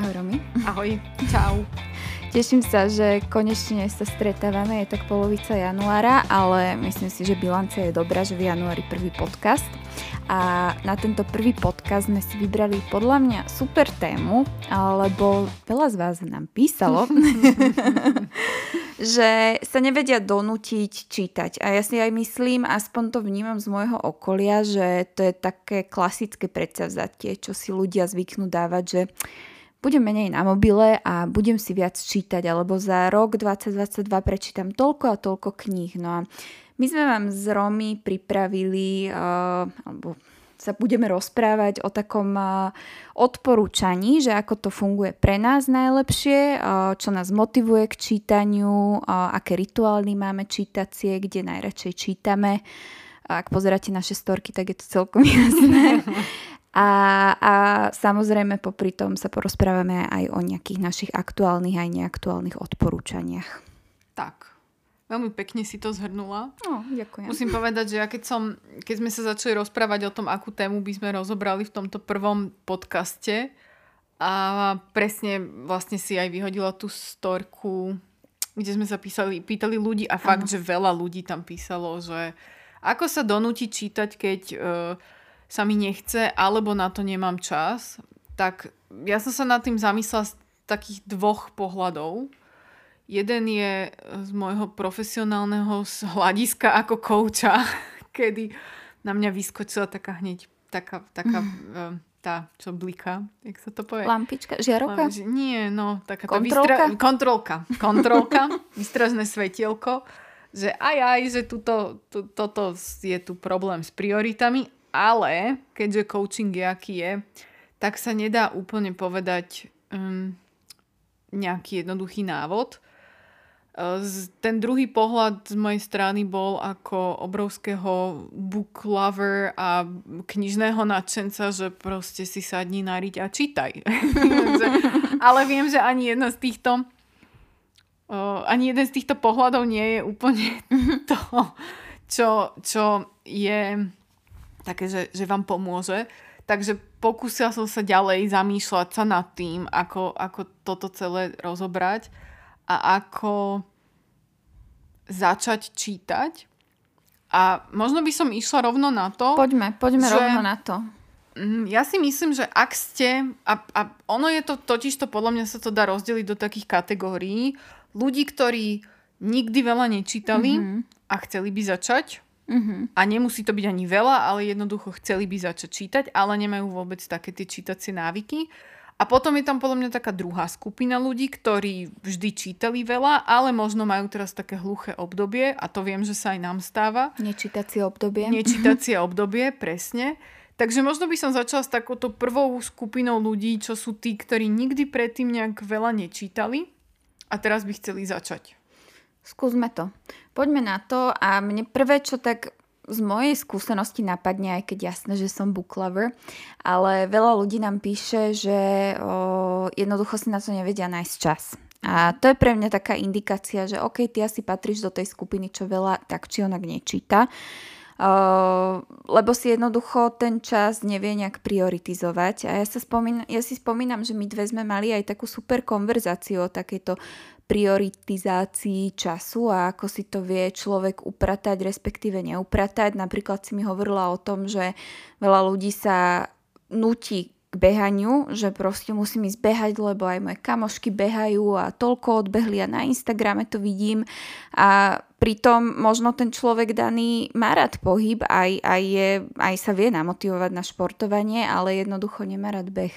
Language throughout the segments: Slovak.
Ahoj Romy. Ahoj, čau. Teším sa, že konečne sa stretávame, je tak polovica januára, ale myslím si, že bilancia je dobrá, že v januári prvý podcast. A na tento prvý podcast sme si vybrali podľa mňa super tému, lebo veľa z vás nám písalo, že sa nevedia donútiť čítať. A ja si aj myslím, aspoň to vnímam z môjho okolia, že to je také klasické predsavzatie, čo si ľudia zvyknú dávať, že budem menej na mobile a budem si viac čítať, alebo za rok 2022 prečítam toľko a toľko kníh. No a my sme vám z Romy pripravili, uh, alebo sa budeme rozprávať o takom odporúčaní, že ako to funguje pre nás najlepšie, čo nás motivuje k čítaniu, aké rituály máme čítacie, kde najradšej čítame. Ak pozeráte naše storky, tak je to celkom jasné. A, a samozrejme popri tom sa porozprávame aj o nejakých našich aktuálnych aj neaktuálnych odporúčaniach. Tak, Veľmi pekne si to zhrnula. No, ďakujem. Musím povedať, že ja keď, som, keď sme sa začali rozprávať o tom, akú tému by sme rozobrali v tomto prvom podcaste a presne vlastne si aj vyhodila tú storku, kde sme sa písali, pýtali ľudí a fakt, ano. že veľa ľudí tam písalo, že ako sa donútiť čítať, keď uh, sa mi nechce alebo na to nemám čas, tak ja som sa nad tým zamyslela z takých dvoch pohľadov. Jeden je z môjho profesionálneho hľadiska ako kouča, kedy na mňa vyskočila taká hneď taká, taká mm. tá, čo bliká, jak sa to povie? Lampička, žiarovka? Lam, nie, no, taká kontrolka? tá vystra- kontrolka, kontrolka, výstražné svetielko, že aj aj, že tuto, tu, toto je tu problém s prioritami, ale keďže coaching je aký je, tak sa nedá úplne povedať um, nejaký jednoduchý návod, ten druhý pohľad z mojej strany bol ako obrovského book lover a knižného nadšenca, že proste si sadni nariť a čítaj. Ale viem, že ani jedna z týchto ani jeden z týchto pohľadov nie je úplne to, čo, čo je také, že, že vám pomôže. Takže pokúsila som sa ďalej zamýšľať sa nad tým, ako, ako toto celé rozobrať a ako začať čítať. A možno by som išla rovno na to. Poďme, poďme že, rovno na to. Mm, ja si myslím, že ak ste, a, a ono je to totiž to, podľa mňa sa to dá rozdeliť do takých kategórií, ľudí, ktorí nikdy veľa nečítali mm-hmm. a chceli by začať, Mm-hmm. A nemusí to byť ani veľa, ale jednoducho chceli by začať čítať, ale nemajú vôbec také tie čítacie návyky. A potom je tam podľa mňa taká druhá skupina ľudí, ktorí vždy čítali veľa, ale možno majú teraz také hluché obdobie a to viem, že sa aj nám stáva. Nečítacie obdobie. Nečítacie obdobie, presne. Takže možno by som začala s takouto prvou skupinou ľudí, čo sú tí, ktorí nikdy predtým nejak veľa nečítali a teraz by chceli začať. Skúsme to. Poďme na to a mne prvé, čo tak z mojej skúsenosti napadne, aj keď jasné, že som book lover, ale veľa ľudí nám píše, že o, jednoducho si na to nevedia nájsť čas. A to je pre mňa taká indikácia, že OK, ty asi patríš do tej skupiny, čo veľa tak či onak nečíta. Uh, lebo si jednoducho ten čas nevie nejak prioritizovať. A ja, sa spomín, ja si spomínam, že my dve sme mali aj takú super konverzáciu o takejto prioritizácii času a ako si to vie človek upratať, respektíve neupratať. Napríklad si mi hovorila o tom, že veľa ľudí sa nutí k behaniu, že proste musím ísť behať, lebo aj moje kamošky behajú a toľko odbehli a na Instagrame to vidím a pritom možno ten človek daný má rád pohyb, aj, aj, je, aj sa vie namotivovať na športovanie, ale jednoducho nemá rád beh.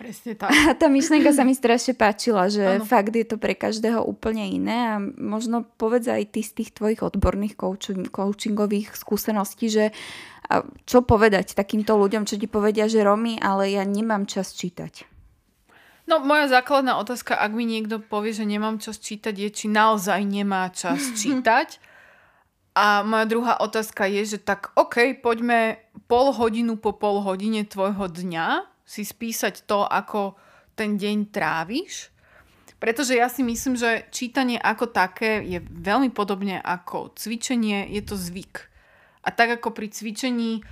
Presne tak. A tá myšlienka sa mi strašne páčila, že ano. fakt je to pre každého úplne iné a možno povedz aj ty z tých tvojich odborných coachingových skúseností, že čo povedať takýmto ľuďom, čo ti povedia, že Romy, ale ja nemám čas čítať? No moja základná otázka, ak mi niekto povie, že nemám čas čítať, je, či naozaj nemá čas čítať. A moja druhá otázka je, že tak OK, poďme pol hodinu po pol hodine tvojho dňa si spísať to, ako ten deň tráviš. Pretože ja si myslím, že čítanie ako také je veľmi podobne ako cvičenie, je to zvyk. A tak ako pri cvičení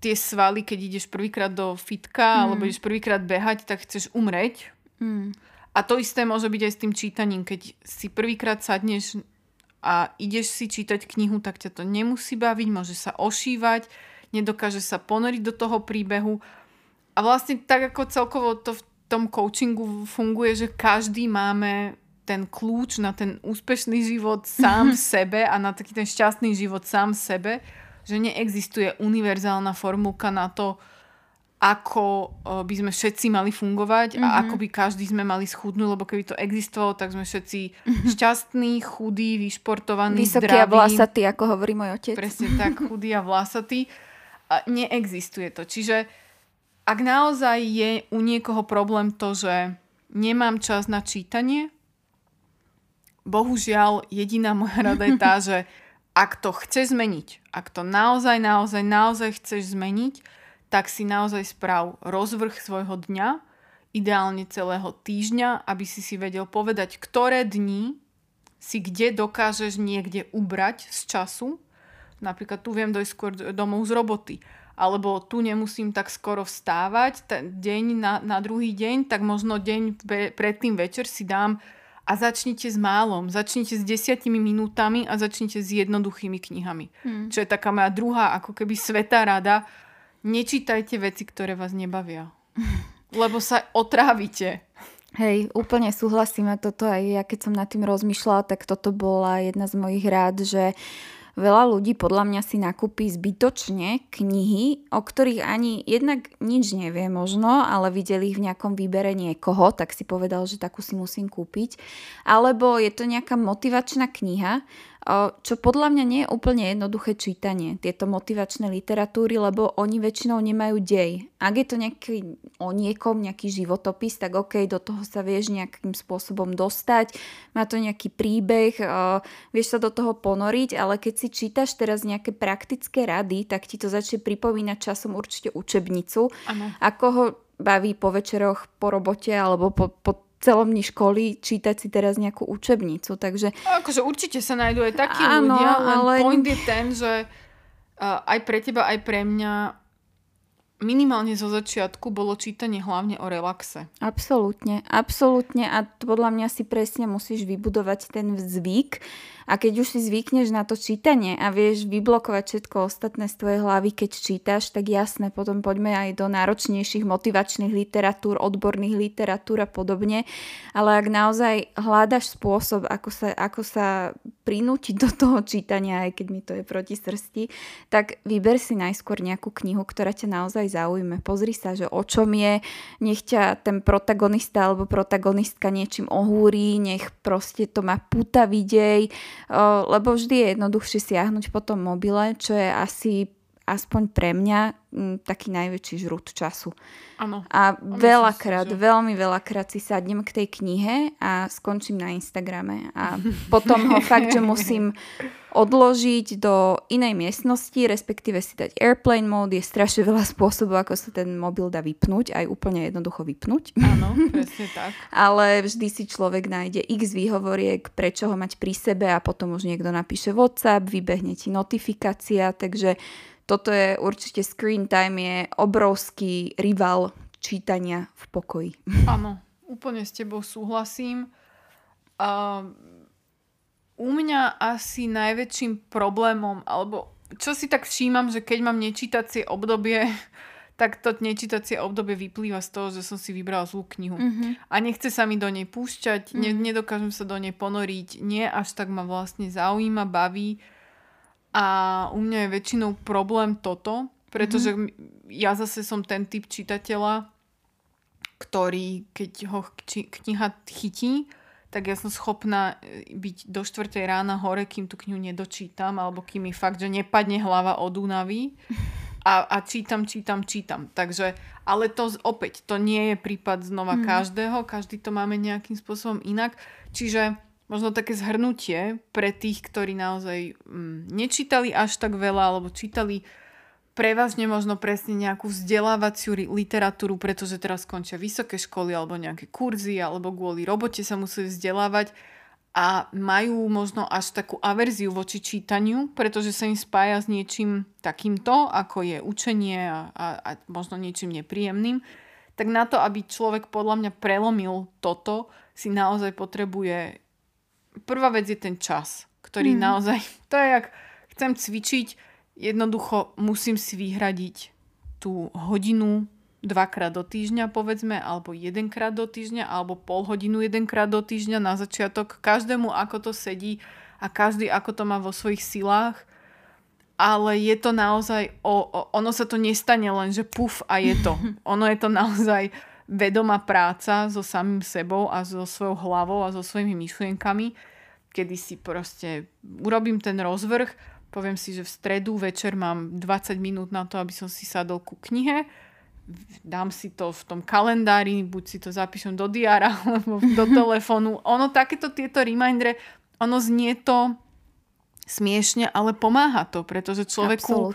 tie svaly, keď ideš prvýkrát do fitka mm. alebo ideš prvýkrát behať, tak chceš umreť. Mm. A to isté môže byť aj s tým čítaním. Keď si prvýkrát sadneš a ideš si čítať knihu, tak ťa to nemusí baviť, môže sa ošívať, nedokáže sa ponoriť do toho príbehu. A vlastne tak ako celkovo to v tom coachingu funguje, že každý máme ten kľúč na ten úspešný život sám v sebe a na taký ten šťastný život sám v sebe, že neexistuje univerzálna formulka na to, ako by sme všetci mali fungovať mm-hmm. a mhm. ako by každý sme mali schudnúť, lebo keby to existovalo, tak sme všetci mm-hmm. šťastní, chudí, vyšportovaní, Vysoký zdraví. a vlasatý, ako hovorí môj otec. Presne tak, chudí a vlasatý. A neexistuje to. Čiže ak naozaj je u niekoho problém to, že nemám čas na čítanie, bohužiaľ jediná moja rada je tá, že ak to chce zmeniť, ak to naozaj, naozaj, naozaj chceš zmeniť, tak si naozaj správ rozvrh svojho dňa, ideálne celého týždňa, aby si si vedel povedať, ktoré dni si kde dokážeš niekde ubrať z času. Napríklad tu viem dojsť skôr domov z roboty. Alebo tu nemusím tak skoro vstávať, ten deň na, na druhý deň, tak možno deň pred tým večer si dám a začnite s málom. Začnite s desiatimi minútami a začnite s jednoduchými knihami. Hmm. Čo je taká moja druhá ako keby svetá rada, nečítajte veci, ktoré vás nebavia. Lebo sa otrávite. Hej, úplne súhlasím a toto aj ja keď som nad tým rozmýšľala, tak toto bola jedna z mojich rád, že veľa ľudí podľa mňa si nakúpi zbytočne knihy, o ktorých ani jednak nič nevie možno, ale videli ich v nejakom výbere niekoho, tak si povedal, že takú si musím kúpiť. Alebo je to nejaká motivačná kniha, čo podľa mňa nie je úplne jednoduché čítanie, tieto motivačné literatúry, lebo oni väčšinou nemajú dej. Ak je to nejaký, o niekom nejaký životopis, tak OK, do toho sa vieš nejakým spôsobom dostať, má to nejaký príbeh, vieš sa do toho ponoriť, ale keď si čítaš teraz nejaké praktické rady, tak ti to začne pripomínať časom určite učebnicu, ano. ako ho baví po večeroch, po robote alebo po, po celom dni školy čítať si teraz nejakú učebnicu. Takže... Akože určite sa nájdú aj takí Áno, ľudia, len ale... point je ten, že uh, aj pre teba, aj pre mňa minimálne zo začiatku bolo čítanie hlavne o relaxe. Absolútne, absolútne a podľa mňa si presne musíš vybudovať ten zvyk a keď už si zvykneš na to čítanie a vieš vyblokovať všetko ostatné z tvojej hlavy, keď čítaš, tak jasné, potom poďme aj do náročnejších motivačných literatúr, odborných literatúr a podobne. Ale ak naozaj hľadaš spôsob, ako sa, ako sa prinútiť do toho čítania, aj keď mi to je proti srsti, tak vyber si najskôr nejakú knihu, ktorá ťa naozaj zaujme. Pozri sa, že o čom je, nech ťa ten protagonista alebo protagonistka niečím ohúri, nech proste to má puta videj, lebo vždy je jednoduchšie siahnuť po tom mobile, čo je asi aspoň pre mňa m, taký najväčší žrút času. Ano. A veľakrát, že... veľmi veľakrát si sadnem k tej knihe a skončím na Instagrame. A potom ho fakt, že musím odložiť do inej miestnosti, respektíve si dať airplane mode. Je strašne veľa spôsobov, ako sa ten mobil dá vypnúť, aj úplne jednoducho vypnúť. Áno, presne tak. Ale vždy si človek nájde x výhovoriek, prečo ho mať pri sebe a potom už niekto napíše WhatsApp, vybehne ti notifikácia, takže toto je určite screen time je obrovský rival čítania v pokoji. Áno, úplne s tebou súhlasím. Uh, u mňa asi najväčším problémom, alebo čo si tak všímam, že keď mám nečítacie obdobie, tak to nečítacie obdobie vyplýva z toho, že som si vybrala zlú knihu. Mm-hmm. A nechce sa mi do nej púšťať, mm-hmm. ne, mhm. nedokážem sa do nej ponoriť, nie až tak ma vlastne zaujíma, baví. A u mňa je väčšinou problém toto, pretože mm-hmm. ja zase som ten typ čitateľa, ktorý, keď ho kniha chytí, tak ja som schopná e, byť do 4 rána hore, kým tú knihu nedočítam, alebo kým mi fakt, že nepadne hlava od únavy. a, a čítam, čítam, čítam. Takže, ale to opäť, to nie je prípad znova mm. každého, každý to máme nejakým spôsobom inak. Čiže možno také zhrnutie pre tých, ktorí naozaj mm, nečítali až tak veľa, alebo čítali prevažne možno presne nejakú vzdelávaciu literatúru, pretože teraz skončia vysoké školy alebo nejaké kurzy, alebo kvôli robote sa museli vzdelávať a majú možno až takú averziu voči čítaniu, pretože sa im spája s niečím takýmto, ako je učenie a, a, a možno niečím nepríjemným, tak na to, aby človek podľa mňa prelomil toto, si naozaj potrebuje... Prvá vec je ten čas, ktorý mm. naozaj... To je jak chcem cvičiť, jednoducho musím si vyhradiť tú hodinu dvakrát do týždňa, povedzme, alebo jedenkrát do týždňa, alebo pol hodinu jedenkrát do týždňa na začiatok. Každému, ako to sedí a každý, ako to má vo svojich silách. Ale je to naozaj, o, o, ono sa to nestane len, že puf a je to. Ono je to naozaj vedomá práca so samým sebou a so svojou hlavou a so svojimi myšlienkami, kedy si proste urobím ten rozvrh, poviem si, že v stredu večer mám 20 minút na to, aby som si sadol ku knihe, dám si to v tom kalendári, buď si to zapíšem do diára alebo do telefónu. Ono takéto tieto remindere, ono znie to smiešne, ale pomáha to, pretože človeku,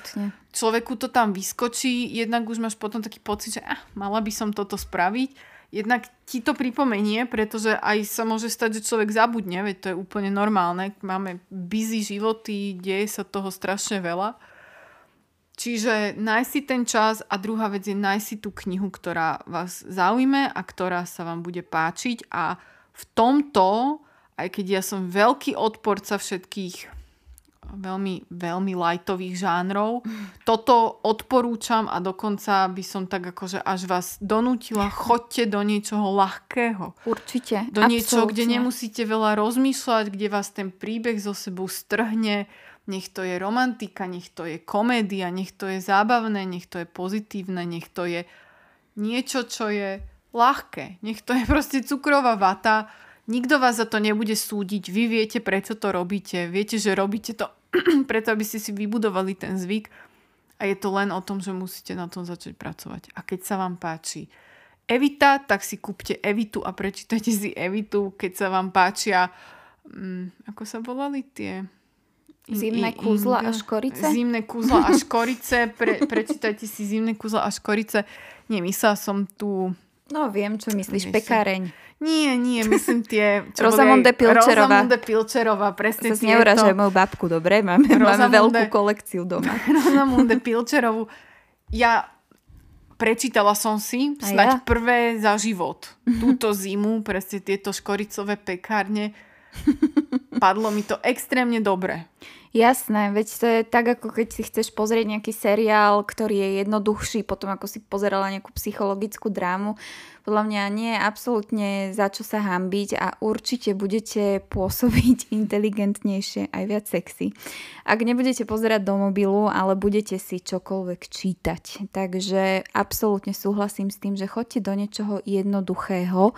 človeku to tam vyskočí, jednak už máš potom taký pocit, že ah, mala by som toto spraviť. Jednak ti to pripomenie, pretože aj sa môže stať, že človek zabudne, veď to je úplne normálne. Máme busy životy, deje sa toho strašne veľa. Čiže nájsť si ten čas a druhá vec je nájsť si tú knihu, ktorá vás zaujme a ktorá sa vám bude páčiť a v tomto, aj keď ja som veľký odporca všetkých veľmi, veľmi lightových žánrov, toto odporúčam a dokonca by som tak akože až vás donútila, chodte do niečoho ľahkého. Určite. Do niečoho, kde nemusíte veľa rozmýšľať, kde vás ten príbeh zo sebou strhne, nech to je romantika, nech to je komédia, nech to je zábavné, nech to je pozitívne, nech to je niečo, čo je ľahké. Nech to je proste cukrová vata. Nikto vás za to nebude súdiť. Vy viete, prečo to robíte. Viete, že robíte to preto, aby ste si vybudovali ten zvyk. A je to len o tom, že musíte na tom začať pracovať. A keď sa vám páči Evita, tak si kúpte Evitu a prečítajte si Evitu. Keď sa vám páčia, um, ako sa volali tie Zimné kúzla a škorice? Zimné kúzla a škorice. Pre, prečítajte si zimné kúzla a škorice. Nie, myslela som tu... No viem, čo myslíš, pekáreň. Nie, nie, myslím tie... Rosamunde Pilčerová. Rosamunde Pilčerová, presne Zas neurážaj moju babku, dobre? Máme, máme veľkú kolekciu doma. Rosamunde Pilčerovú. Ja prečítala som si snať ja? prvé za život. Túto zimu, presne tieto škoricové pekárne Padlo mi to extrémne dobre. Jasné, veď to je tak, ako keď si chceš pozrieť nejaký seriál, ktorý je jednoduchší, potom ako si pozerala nejakú psychologickú drámu. Podľa mňa nie je absolútne za čo sa hambiť a určite budete pôsobiť inteligentnejšie aj viac sexy. Ak nebudete pozerať do mobilu, ale budete si čokoľvek čítať. Takže absolútne súhlasím s tým, že chodte do niečoho jednoduchého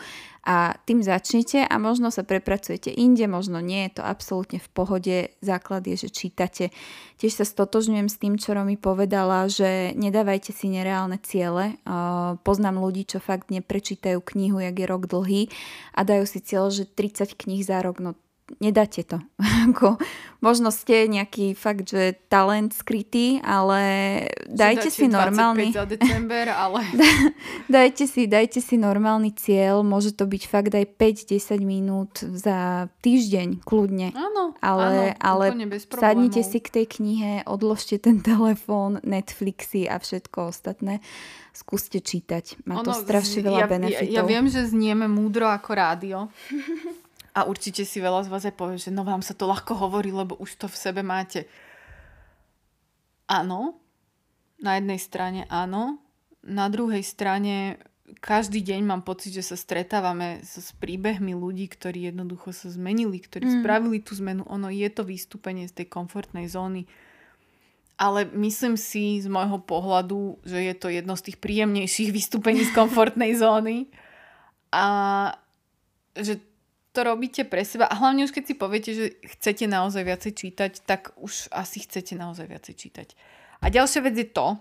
a tým začnite a možno sa prepracujete inde, možno nie, je to absolútne v pohode. Základ je, že čítate. Tiež sa stotožňujem s tým, čo Romy povedala, že nedávajte si nereálne ciele. Poznám ľudí, čo fakt neprečítajú knihu, jak je rok dlhý a dajú si cieľ, že 30 kníh za rok. No nedáte to. Ako, možno ste nejaký fakt, že talent skrytý, ale dajte si normálny... za december, ale... dajte, si, dajte si normálny cieľ, môže to byť fakt aj 5-10 minút za týždeň, kľudne. Áno, ale, áno, ale sadnite si k tej knihe, odložte ten telefón, Netflixy a všetko ostatné. Skúste čítať. Má to ono, strašne veľa ja, benefitov. Ja, ja viem, že znieme múdro ako rádio. A určite si veľa z vás aj povie, že no vám sa to ľahko hovorí, lebo už to v sebe máte. Áno, na jednej strane áno, na druhej strane každý deň mám pocit, že sa stretávame so, s príbehmi ľudí, ktorí jednoducho sa zmenili, ktorí mm. spravili tú zmenu. Ono je to vystúpenie z tej komfortnej zóny. Ale myslím si z môjho pohľadu, že je to jedno z tých príjemnejších vystúpení z komfortnej zóny. A že to robíte pre seba a hlavne už keď si poviete, že chcete naozaj viacej čítať, tak už asi chcete naozaj viacej čítať. A ďalšia vec je to,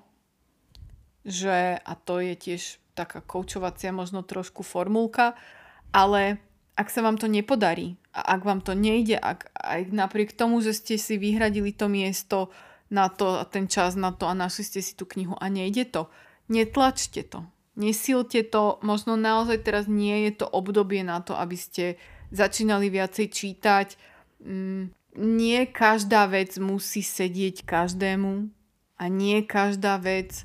že, a to je tiež taká koučovacia možno trošku formulka, ale ak sa vám to nepodarí a ak vám to nejde, ak aj napriek tomu, že ste si vyhradili to miesto na to a ten čas na to a našli ste si tú knihu a nejde to, netlačte to. Nesilte to, možno naozaj teraz nie je to obdobie na to, aby ste začínali viacej čítať. Mm, nie každá vec musí sedieť každému a nie každá vec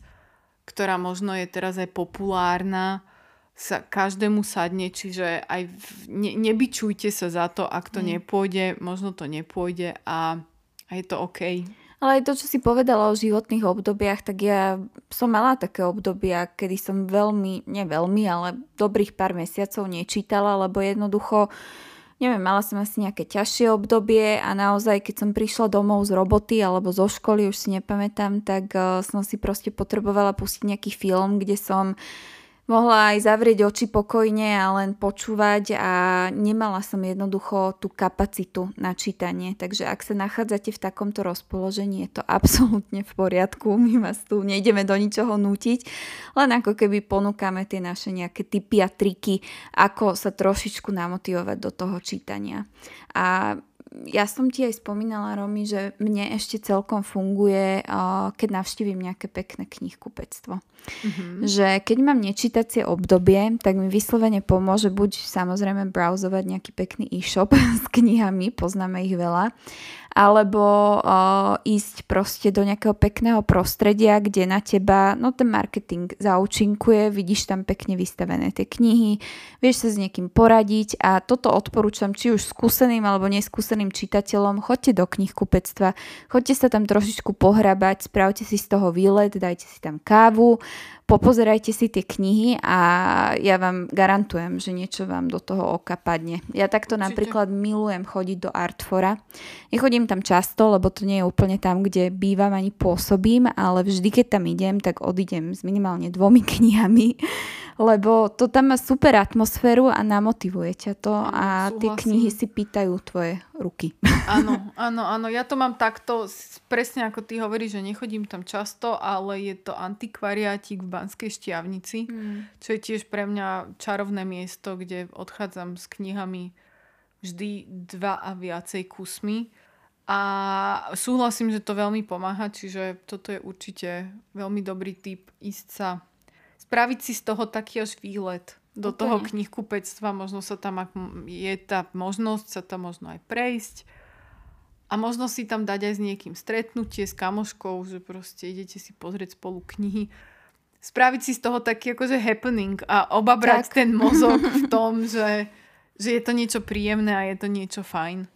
ktorá možno je teraz aj populárna, sa každému sadne, čiže aj v, ne, nebyčujte sa za to, ak to mm. nepôjde, možno to nepôjde a, a je to OK. Ale aj to, čo si povedala o životných obdobiach, tak ja som mala také obdobia, kedy som veľmi, nie veľmi, ale dobrých pár mesiacov nečítala, lebo jednoducho uh, neviem, mala som asi nejaké ťažšie obdobie a naozaj, keď som prišla domov z roboty alebo zo školy, už si nepamätám, tak uh, som si proste potrebovala pustiť nejaký film, kde som mohla aj zavrieť oči pokojne a len počúvať a nemala som jednoducho tú kapacitu na čítanie. Takže ak sa nachádzate v takomto rozpoložení, je to absolútne v poriadku. My vás tu nejdeme do ničoho nútiť, len ako keby ponúkame tie naše nejaké typy a triky, ako sa trošičku namotivovať do toho čítania. A ja som ti aj spomínala, Romy, že mne ešte celkom funguje, keď navštívim nejaké pekné knihkupectvo. Mm-hmm. Že keď mám nečítacie obdobie, tak mi vyslovene pomôže buď samozrejme browsovať nejaký pekný e-shop s knihami, poznáme ich veľa, alebo uh, ísť proste do nejakého pekného prostredia, kde na teba no ten marketing zaučinkuje, vidíš tam pekne vystavené tie knihy, vieš sa s niekým poradiť a toto odporúčam či už skúseným alebo neskúseným čitateľom, choďte do knihkupectva, choďte sa tam trošičku pohrabať, spravte si z toho výlet, dajte si tam kávu, popozerajte si tie knihy a ja vám garantujem, že niečo vám do toho oka padne. Ja takto Určite. napríklad milujem chodiť do Artfora. Nechodím tam často, lebo to nie je úplne tam, kde bývam ani pôsobím, ale vždy, keď tam idem, tak odídem s minimálne dvomi knihami, lebo to tam má super atmosféru a namotivuje ťa to a Súhlasím. tie knihy si pýtajú tvoje ruky. Áno, áno, áno. Ja to mám takto, presne ako ty hovoríš, že nechodím tam často, ale je to antikvariátik v Banskej Štiavnici, mm. čo je tiež pre mňa čarovné miesto, kde odchádzam s knihami vždy dva a viacej kusmi. A súhlasím, že to veľmi pomáha, čiže toto je určite veľmi dobrý tip ísť sa, spraviť si z toho taký až výlet do Úplne. toho knihkupectva, možno sa tam, ak je tá možnosť sa tam možno aj prejsť a možno si tam dať aj s niekým stretnutie, s kamoškou, že proste idete si pozrieť spolu knihy. Spraviť si z toho taký akože happening a obabrať tak. ten mozog v tom, že, že je to niečo príjemné a je to niečo fajn.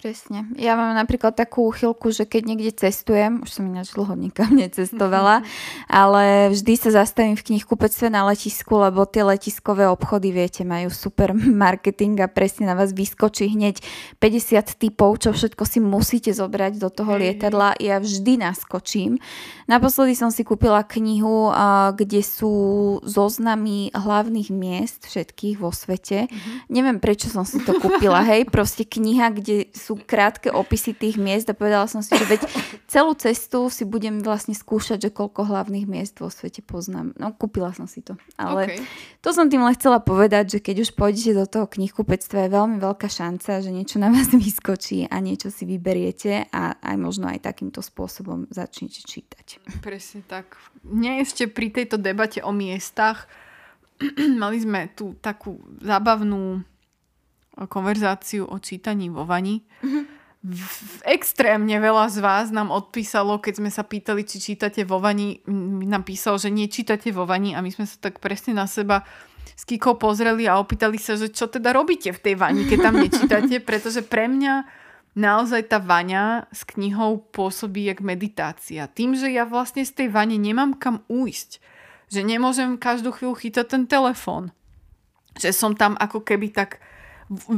Presne. Ja mám napríklad takú úchylku, že keď niekde cestujem, už som ináč dlho nikam necestovala, ale vždy sa zastavím v knihkupectve na letisku, lebo tie letiskové obchody, viete, majú super marketing a presne na vás vyskočí hneď 50 typov, čo všetko si musíte zobrať do toho lietadla. Ja vždy naskočím. Naposledy som si kúpila knihu, kde sú zoznamy hlavných miest všetkých vo svete. Uh-huh. Neviem, prečo som si to kúpila, hej, proste kniha, kde sú sú krátke opisy tých miest a povedala som si, že veď celú cestu si budem vlastne skúšať, že koľko hlavných miest vo svete poznám. No, kúpila som si to. Ale okay. to som tým len chcela povedať, že keď už pôjdete do toho knihkupectva, je veľmi veľká šanca, že niečo na vás vyskočí a niečo si vyberiete a aj možno aj takýmto spôsobom začnete čítať. Presne tak. Mne ešte pri tejto debate o miestach mali sme tu takú zábavnú konverzáciu o čítaní vo vani. Mm-hmm. V, extrémne veľa z vás nám odpísalo, keď sme sa pýtali, či čítate vo vani, nám písal, že nečítate vo vani a my sme sa tak presne na seba s Kikou pozreli a opýtali sa, že čo teda robíte v tej vani, keď tam nečítate, pretože pre mňa naozaj tá vaňa s knihou pôsobí jak meditácia. Tým, že ja vlastne z tej vane nemám kam újsť, že nemôžem každú chvíľu chytať ten telefón, že som tam ako keby tak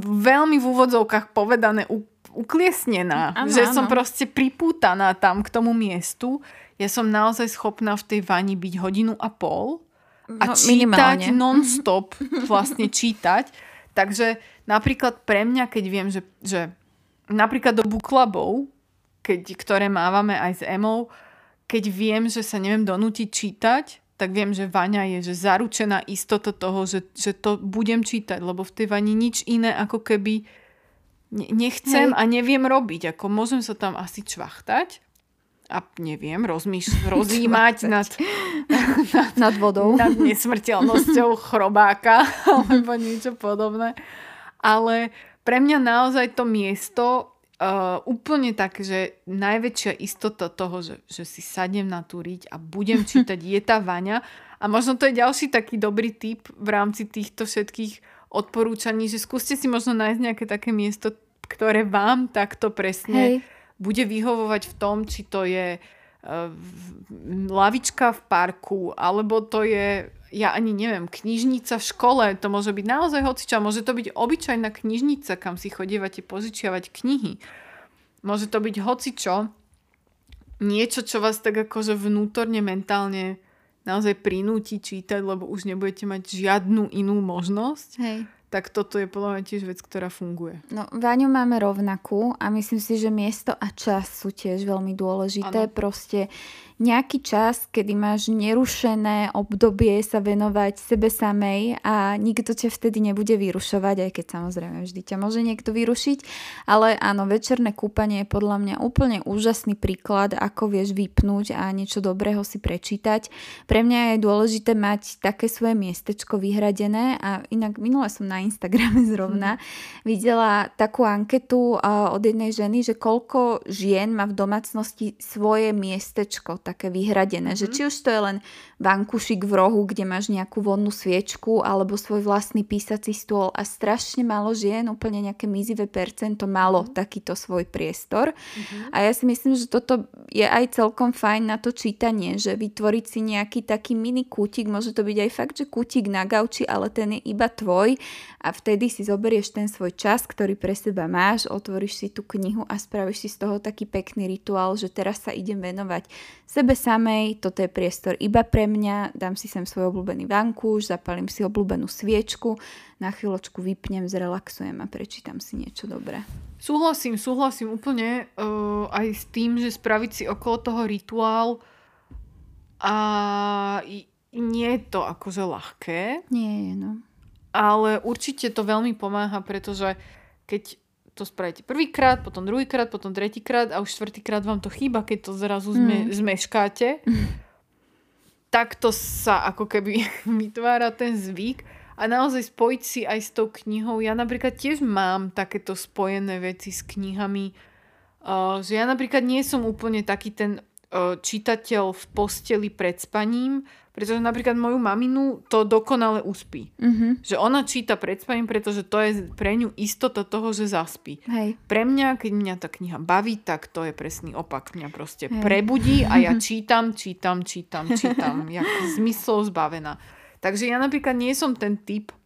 veľmi v úvodzovkách povedané ukliesnená. Ano, že ano. som proste pripútaná tam k tomu miestu. Ja som naozaj schopná v tej vani byť hodinu a pol a no, čítať non-stop, vlastne čítať. Takže napríklad pre mňa, keď viem, že, že napríklad do book clubov, keď, ktoré mávame aj s Emou, keď viem, že sa neviem donútiť čítať, tak viem, že vaňa je že zaručená istota toho, že, že to budem čítať, lebo v tej vani nič iné ako keby nechcem Hej. a neviem robiť. Ako môžem sa tam asi čvachtať a neviem, rozmýš, rozímať nad, nad, nad vodou. Nad nesmrteľnosťou chrobáka alebo niečo podobné. Ale pre mňa naozaj to miesto uh, úplne tak, že najväčšia istota toho, že, že si sadnem na tú riť a budem čítať, je tá vaňa. A možno to je ďalší taký dobrý tip v rámci týchto všetkých odporúčaní, že skúste si možno nájsť nejaké také miesto, ktoré vám takto presne Hej bude vyhovovať v tom, či to je uh, lavička v parku, alebo to je, ja ani neviem, knižnica v škole, to môže byť naozaj hocičo, môže to byť obyčajná knižnica, kam si chodievate požičiavať knihy. Môže to byť hocičo, niečo, čo vás tak akože vnútorne, mentálne naozaj prinúti čítať, lebo už nebudete mať žiadnu inú možnosť. Hej tak toto je podľa mňa tiež vec, ktorá funguje. No, Váňu máme rovnakú a myslím si, že miesto a čas sú tiež veľmi dôležité. Ano. Proste nejaký čas, kedy máš nerušené obdobie sa venovať sebe samej a nikto ťa vtedy nebude vyrušovať, aj keď samozrejme vždy ťa môže niekto vyrušiť. Ale áno, večerné kúpanie je podľa mňa úplne úžasný príklad, ako vieš vypnúť a niečo dobrého si prečítať. Pre mňa je dôležité mať také svoje miestečko vyhradené a inak minule som na Instagrame zrovna hmm. videla takú anketu od jednej ženy, že koľko žien má v domácnosti svoje miestečko, také vyhradené. Mm-hmm. Že mhm. či už to je len vankušik v rohu, kde máš nejakú vonnú sviečku alebo svoj vlastný písací stôl a strašne málo žien, úplne nejaké mizivé percento malo mm-hmm. takýto svoj priestor. Mm-hmm. A ja si myslím, že toto je aj celkom fajn na to čítanie, že vytvoriť si nejaký taký mini kútik, môže to byť aj fakt, že kútik na gauči, ale ten je iba tvoj a vtedy si zoberieš ten svoj čas, ktorý pre seba máš, otvoríš si tú knihu a spravíš si z toho taký pekný rituál, že teraz sa idem venovať sebe samej, toto je priestor iba pre mňa, dám si sem svoj obľúbený vankúš, zapalím si obľúbenú sviečku, na chvíľočku vypnem, zrelaxujem a prečítam si niečo dobré. Súhlasím, súhlasím úplne uh, aj s tým, že spraviť si okolo toho rituál a nie je to akože ľahké. Nie je, no ale určite to veľmi pomáha, pretože keď to spravíte prvýkrát, potom druhýkrát, potom tretíkrát a už štvrtýkrát vám to chýba, keď to zrazu zme, mm. zmeškáte, mm. tak to sa ako keby vytvára ten zvyk a naozaj spojiť si aj s tou knihou. Ja napríklad tiež mám takéto spojené veci s knihami, uh, že ja napríklad nie som úplne taký ten čitateľ v posteli pred spaním, pretože napríklad moju maminu to dokonale uspí. Mm-hmm. Že ona číta pred spaním, pretože to je pre ňu istota toho, že zaspí. Hej. Pre mňa, keď mňa tá kniha baví, tak to je presný opak. Mňa proste Hej. prebudí a ja čítam, čítam, čítam, čítam. jak zmyslov zbavená. Takže ja napríklad nie som ten typ,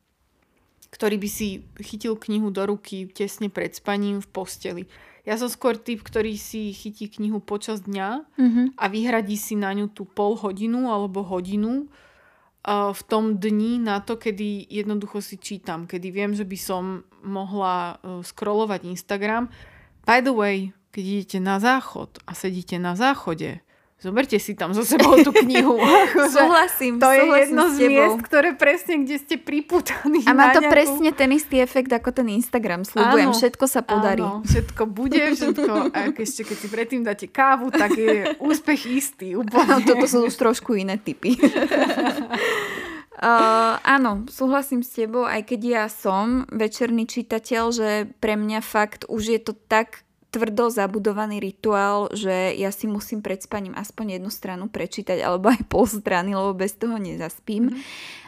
ktorý by si chytil knihu do ruky tesne pred spaním v posteli. Ja som skôr typ, ktorý si chytí knihu počas dňa mm-hmm. a vyhradí si na ňu tú pol hodinu alebo hodinu uh, v tom dni na to, kedy jednoducho si čítam, kedy viem, že by som mohla uh, scrollovať Instagram. By the way, keď idete na záchod a sedíte na záchode, Zoberte si tam zo sebou tú knihu. súhlasím, To je jedno z miest, ktoré presne, kde ste priputaní. A má to nejakú... presne ten istý efekt ako ten Instagram. Sľubujem, všetko sa podarí. Áno, všetko bude, všetko. A ešte keď si predtým dáte kávu, tak je úspech istý. Úplne. Toto sú trošku iné typy. Uh, áno, súhlasím s tebou, aj keď ja som večerný čitateľ, že pre mňa fakt už je to tak tvrdo zabudovaný rituál, že ja si musím pred spaním aspoň jednu stranu prečítať, alebo aj pol strany, lebo bez toho nezaspím. Mm-hmm.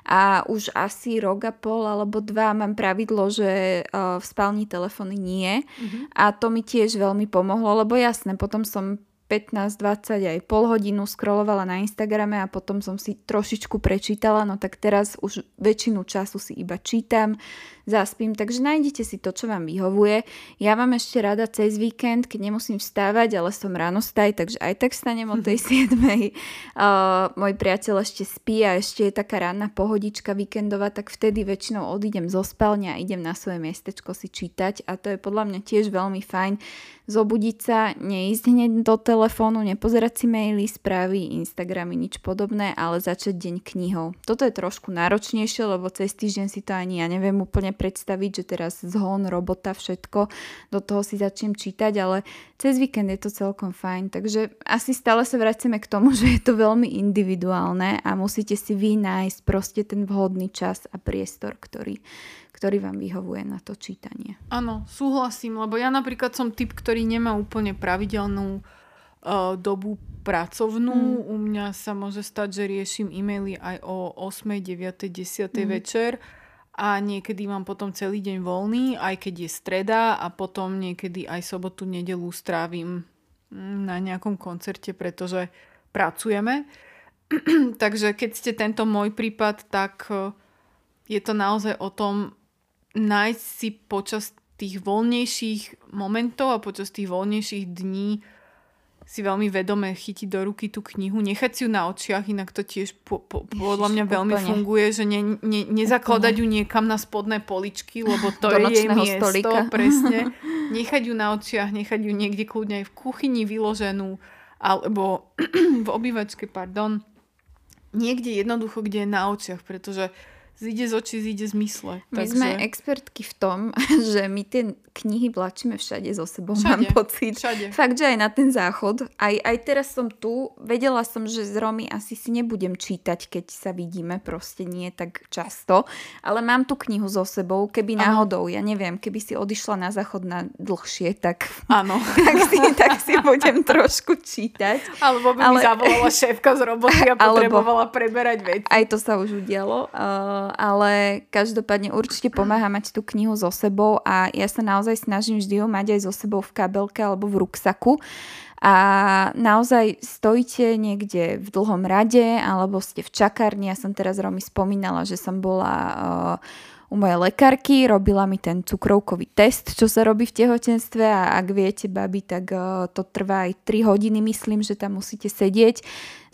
A už asi rok a pol alebo dva mám pravidlo, že uh, v spálni telefóny nie. Mm-hmm. A to mi tiež veľmi pomohlo, lebo jasné, potom som 15, 20 aj pol hodinu scrollovala na Instagrame a potom som si trošičku prečítala, no tak teraz už väčšinu času si iba čítam, zaspím, takže nájdete si to, čo vám vyhovuje. Ja mám ešte rada cez víkend, keď nemusím vstávať, ale som ráno staj, takže aj tak stanem o tej 7. Uh, môj priateľ ešte spí a ešte je taká ranná pohodička víkendová, tak vtedy väčšinou odídem zo spálne a idem na svoje miestečko si čítať a to je podľa mňa tiež veľmi fajn zobudiť sa, neísť hneď do telefónu, nepozerať si maily, správy, Instagramy, nič podobné, ale začať deň knihou. Toto je trošku náročnejšie, lebo cez týždeň si to ani ja neviem úplne predstaviť, že teraz zhon, robota, všetko, do toho si začnem čítať, ale cez víkend je to celkom fajn. Takže asi stále sa vraceme k tomu, že je to veľmi individuálne a musíte si vy nájsť proste ten vhodný čas a priestor, ktorý, ktorý vám vyhovuje na to čítanie. Áno, súhlasím, lebo ja napríklad som typ, ktorý nemá úplne pravidelnú uh, dobu pracovnú. Mm. U mňa sa môže stať, že riešim e-maily aj o 8, 9, 10 mm. večer a niekedy mám potom celý deň voľný, aj keď je streda a potom niekedy aj sobotu, nedelu strávim mm, na nejakom koncerte, pretože pracujeme. Takže keď ste tento môj prípad, tak uh, je to naozaj o tom nájsť si počas tých voľnejších momentov a počas tých voľnejších dní si veľmi vedome chytiť do ruky tú knihu, nechať si ju na očiach, inak to tiež po, po, podľa mňa veľmi úplne. funguje, že ne, ne, nezakladať ju niekam na spodné poličky, lebo to do je jej miesto, stolika. presne. Nechať ju na očiach, nechať ju niekde kľudne aj v kuchyni vyloženú, alebo v obývačke, pardon. Niekde jednoducho, kde je na očiach, pretože zíde z očí, zíde z mysle. My takže... sme expertky v tom, že my tie knihy vlačíme všade so sebou, všade, mám pocit. Všade. Fakt, že aj na ten záchod. Aj, aj teraz som tu, vedela som, že z Romy asi si nebudem čítať, keď sa vidíme, proste nie tak často. Ale mám tú knihu so sebou, keby ano. náhodou, ja neviem, keby si odišla na záchod na dlhšie, tak, ano. tak, si, tak si budem trošku čítať. Alebo by ale... mi zavolala šéfka z roboty a potrebovala preberať veci. Aj to sa už udialo. Uh, ale každopádne určite pomáha mať tú knihu so sebou a ja sa naozaj snažím vždy ju mať aj so sebou v kabelke alebo v ruksaku. A naozaj stojíte niekde v dlhom rade alebo ste v čakárni. Ja som teraz Romy spomínala, že som bola uh, u mojej lekárky, robila mi ten cukrovkový test, čo sa robí v tehotenstve a ak viete, babi, tak uh, to trvá aj 3 hodiny, myslím, že tam musíte sedieť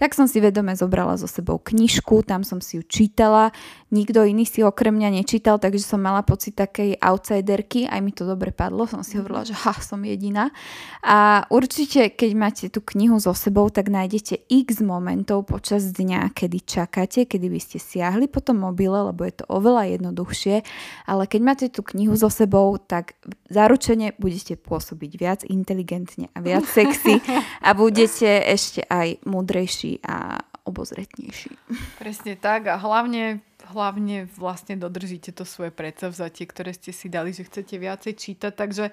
tak som si vedome zobrala so sebou knižku, tam som si ju čítala, nikto iný si okrem mňa nečítal, takže som mala pocit takej outsiderky, aj mi to dobre padlo, som si hovorila, že ha, som jediná. A určite, keď máte tú knihu so sebou, tak nájdete x momentov počas dňa, kedy čakáte, kedy by ste siahli po tom mobile, lebo je to oveľa jednoduchšie, ale keď máte tú knihu so sebou, tak zaručene budete pôsobiť viac inteligentne a viac sexy a budete ešte aj múdrejší a obozretnejší. Presne tak a hlavne, hlavne vlastne dodržíte to svoje predsavzatie, ktoré ste si dali, že chcete viacej čítať, takže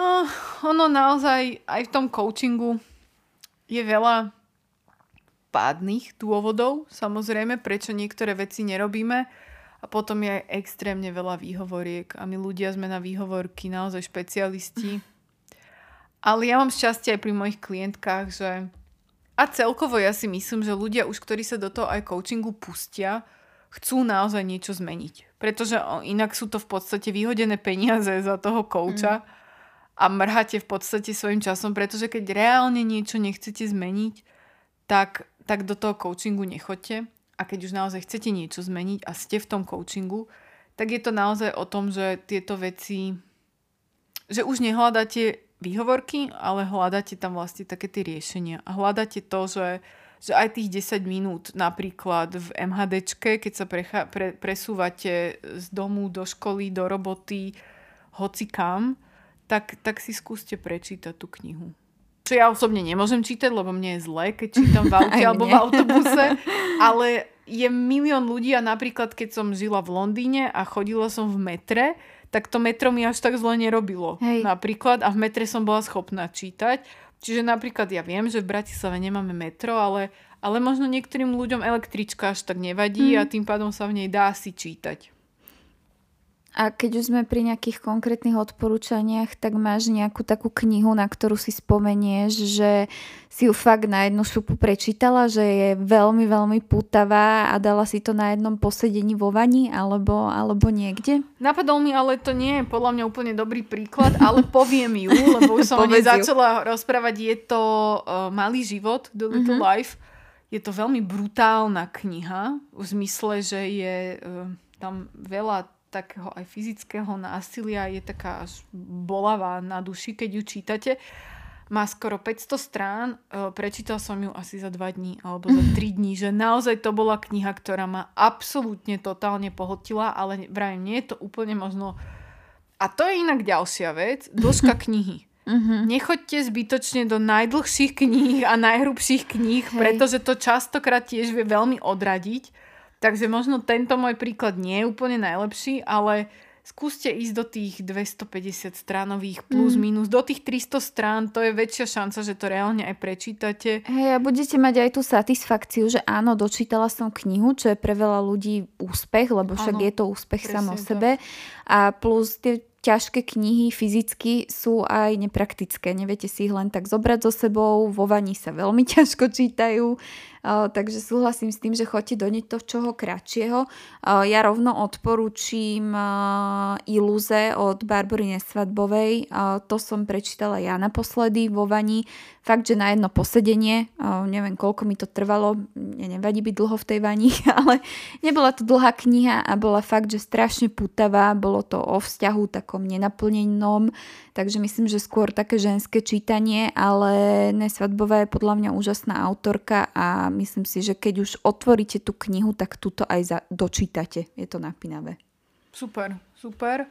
oh, ono naozaj aj v tom coachingu je veľa pádnych dôvodov, samozrejme, prečo niektoré veci nerobíme a potom je aj extrémne veľa výhovoriek a my ľudia sme na výhovorky naozaj špecialisti. Ale ja mám šťastie aj pri mojich klientkách, že a celkovo ja si myslím, že ľudia už, ktorí sa do toho aj coachingu pustia, chcú naozaj niečo zmeniť. Pretože inak sú to v podstate vyhodené peniaze za toho kouča mm. a mrháte v podstate svojim časom, pretože keď reálne niečo nechcete zmeniť, tak, tak do toho coachingu nechoďte. A keď už naozaj chcete niečo zmeniť a ste v tom coachingu, tak je to naozaj o tom, že tieto veci, že už nehľadáte výhovorky, ale hľadáte tam vlastne také tie riešenia. A hľadáte to, že, že aj tých 10 minút napríklad v MHDčke, keď sa precha- pre- presúvate z domu do školy, do roboty, hoci kam, tak, tak si skúste prečítať tú knihu. Čo ja osobne nemôžem čítať, lebo mne je zle, keď čítam v aute alebo v autobuse, ale je milión ľudí a napríklad keď som žila v Londýne a chodila som v metre, tak to metro mi až tak zle nerobilo. Hej. Napríklad a v metre som bola schopná čítať. Čiže napríklad ja viem, že v Bratislave nemáme metro, ale, ale možno niektorým ľuďom električka až tak nevadí mm. a tým pádom sa v nej dá si čítať. A keď už sme pri nejakých konkrétnych odporúčaniach, tak máš nejakú takú knihu, na ktorú si spomenieš, že si ju fakt na jednu šupu prečítala, že je veľmi, veľmi putavá a dala si to na jednom posedení vo vani alebo, alebo niekde? Napadol mi, ale to nie je podľa mňa úplne dobrý príklad, ale poviem ju, lebo už som o nej začala rozprávať. Je to uh, Malý život, The Little mm-hmm. Life. Je to veľmi brutálna kniha, v zmysle, že je uh, tam veľa takého aj fyzického násilia je taká až bolavá na duši, keď ju čítate. má skoro 500 strán, e, prečítal som ju asi za 2 dní alebo za 3 dní, že naozaj to bola kniha, ktorá ma absolútne totálne pohltila, ale vravím, nie je to úplne možno... A to je inak ďalšia vec, dĺžka knihy. Uh-huh. Nechoďte zbytočne do najdlhších kníh a najhrubších kníh, Hej. pretože to častokrát tiež vie veľmi odradiť. Takže možno tento môj príklad nie je úplne najlepší, ale skúste ísť do tých 250 stránových plus mm. minus, do tých 300 strán, to je väčšia šanca, že to reálne aj prečítate. Hej, a budete mať aj tú satisfakciu, že áno, dočítala som knihu, čo je pre veľa ľudí úspech, lebo však áno, je to úspech sám o sebe. A plus tie ťažké knihy fyzicky sú aj nepraktické. Neviete si ich len tak zobrať so sebou, vo vani sa veľmi ťažko čítajú, takže súhlasím s tým, že chodte do niečo čoho kratšieho. Ja rovno odporúčim Ilúze od Barbory Nesvadbovej. To som prečítala ja naposledy vo vani. Fakt, že na jedno posedenie, neviem koľko mi to trvalo, mne nevadí byť dlho v tej vani, ale nebola to dlhá kniha a bola fakt, že strašne putavá. Bolo to o vzťahu takom nenaplnenom, takže myslím, že skôr také ženské čítanie, ale Nesvadbová je podľa mňa úžasná autorka a myslím si, že keď už otvoríte tú knihu, tak túto aj za, dočítate. Je to napínavé. Super, super.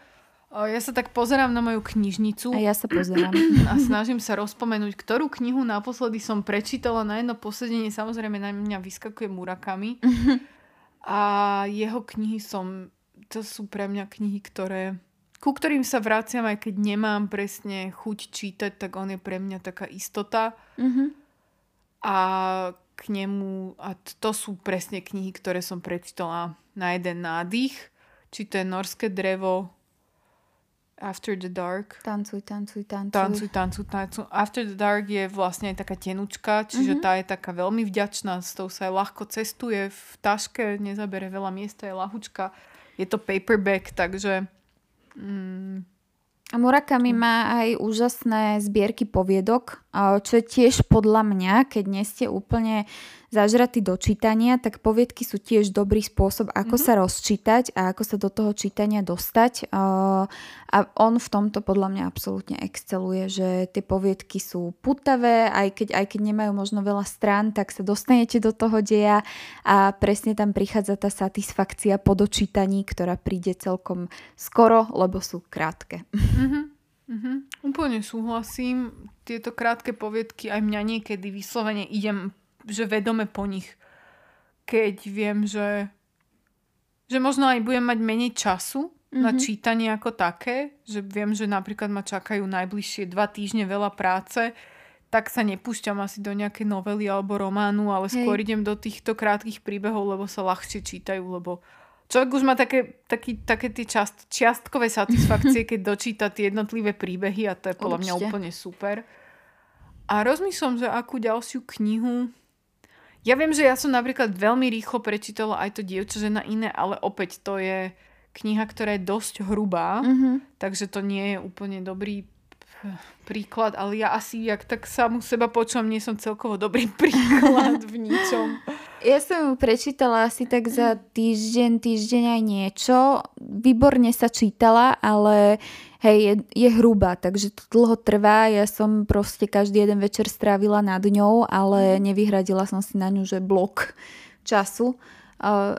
Ja sa tak pozerám na moju knižnicu. A ja sa pozerám. A snažím sa rozpomenúť, ktorú knihu naposledy som prečítala na jedno posedenie. Samozrejme na mňa vyskakuje Murakami. A jeho knihy som... To sú pre mňa knihy, ktoré ku ktorým sa vraciam, aj keď nemám presne chuť čítať, tak on je pre mňa taká istota. Mm-hmm. A k nemu, a to sú presne knihy, ktoré som prečítala na jeden nádych, či to je Norské drevo, After the Dark. Tancuj, tancuj, tancuj. Tancuj, tancuj, tancuj. After the Dark je vlastne aj taká tenučka, čiže mm-hmm. tá je taká veľmi vďačná, s tou sa aj ľahko cestuje, v taške nezabere veľa miesta, je lahučka. Je to paperback, takže... Mm, a Murakami má aj úžasné zbierky poviedok, čo je tiež podľa mňa, keď nie ste úplne zažratí do čítania, tak poviedky sú tiež dobrý spôsob, ako mm-hmm. sa rozčítať a ako sa do toho čítania dostať. A on v tomto podľa mňa absolútne exceluje, že tie poviedky sú putavé, aj keď, aj keď nemajú možno veľa strán, tak sa dostanete do toho deja a presne tam prichádza tá satisfakcia po dočítaní, ktorá príde celkom skoro, lebo sú krátke. Mm-hmm. Mm-hmm. Úplne súhlasím. Tieto krátke poviedky aj mňa niekedy vyslovene idem že vedome po nich. Keď viem, že, že možno aj budem mať menej času mm-hmm. na mhm. čítanie ako také, že viem, že napríklad ma čakajú najbližšie dva týždne veľa práce, tak sa nepúšťam asi do nejakej novely alebo románu, ale skôr Hej. idem do týchto krátkých príbehov, lebo sa ľahšie čítajú, lebo človek už má také, taký, také tie čast, čiastkové satisfakcie, keď dočíta tie jednotlivé príbehy a to je podľa mňa úplne super. A rozmýšľam, že akú ďalšiu knihu ja viem, že ja som napríklad veľmi rýchlo prečítala aj to dievča žena iné, ale opäť to je kniha, ktorá je dosť hrubá, mm-hmm. takže to nie je úplne dobrý príklad, ale ja asi, jak tak samu seba počujem, nie som celkovo dobrý príklad v ničom. Ja som ju prečítala asi tak za týždeň, týždeň aj niečo. Výborne sa čítala, ale hej, je, je hrubá, takže to dlho trvá. Ja som proste každý jeden večer strávila nad ňou, ale nevyhradila som si na ňu, že blok času.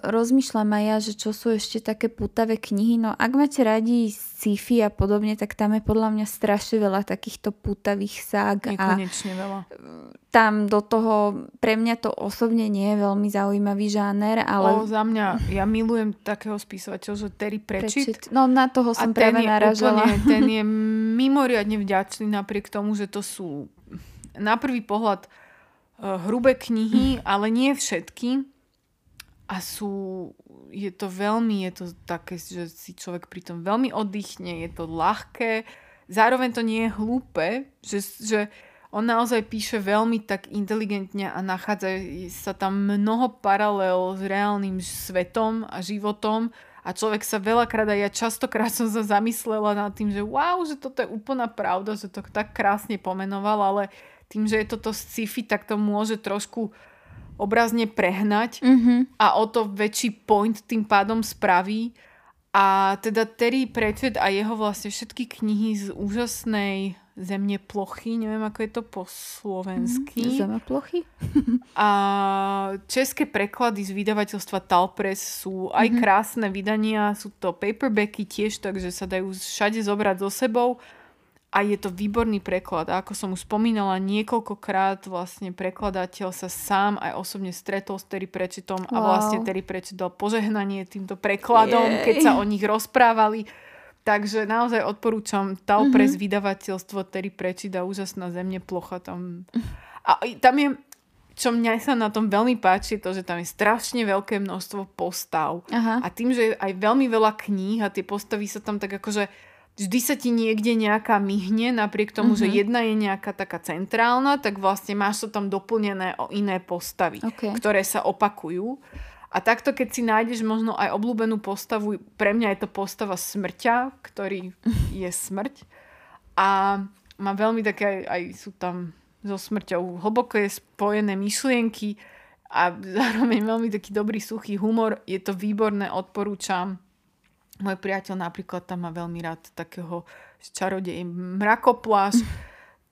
Rozmýšľam aj ja, že čo sú ešte také putavé knihy. No ak máte radi sci-fi a podobne, tak tam je podľa mňa strašne veľa takýchto putavých ság. Nekonečne a veľa. Tam do toho, pre mňa to osobne nie je veľmi zaujímavý žáner, ale... O, za mňa, ja milujem takého spisovateľa, že Terry. Pratchett. No na toho som práve naražala. Úplne, ten je mimoriadne vďačný napriek tomu, že to sú na prvý pohľad uh, hrubé knihy, ale nie všetky a sú, je to veľmi, je to také, že si človek pri tom veľmi oddychne, je to ľahké, zároveň to nie je hlúpe, že, že on naozaj píše veľmi tak inteligentne a nachádza sa tam mnoho paralel s reálnym svetom a životom. A človek sa veľakrát aj ja častokrát som sa zamyslela nad tým, že wow, že toto je úplná pravda, že to tak krásne pomenoval, ale tým, že je toto sci-fi, tak to môže trošku obrazne prehnať mm-hmm. a o to väčší point tým pádom spraví. A teda Terry Pratchett a jeho vlastne všetky knihy z úžasnej Zemne plochy, neviem ako je to po slovensky. Mm, zeme plochy. A české preklady z vydavateľstva Talpress sú aj mm-hmm. krásne vydania, sú to paperbacky tiež, takže sa dajú všade zobrať so sebou a je to výborný preklad. A ako som už spomínala niekoľkokrát, vlastne prekladateľ sa sám aj osobne stretol s Terry Prečitom wow. a vlastne Terry Prečit dal požehnanie týmto prekladom, Jej. keď sa o nich rozprávali. Takže naozaj odporúčam Talpress mm-hmm. vydavateľstvo Terry Prečida, úžasná zemne plocha tam. A tam je, čo mňa sa na tom veľmi páči, to, že tam je strašne veľké množstvo postav. Aha. A tým, že je aj veľmi veľa kníh a tie postavy sa tam tak akože vždy sa ti niekde nejaká myhne, napriek tomu, uh-huh. že mhm. jedna je nejaká taká centrálna, tak vlastne máš to tam doplnené o iné postavy, okay. ktoré sa opakujú. A takto, keď si nájdeš možno aj obľúbenú postavu, pre mňa je to postava smrťa, ktorý je smrť. A má veľmi také, aj sú tam so smrťou hlboko je spojené myšlienky a zároveň veľmi taký dobrý suchý humor. Je to výborné, odporúčam. Môj priateľ napríklad tam má veľmi rád takého čarodej mrakopláš.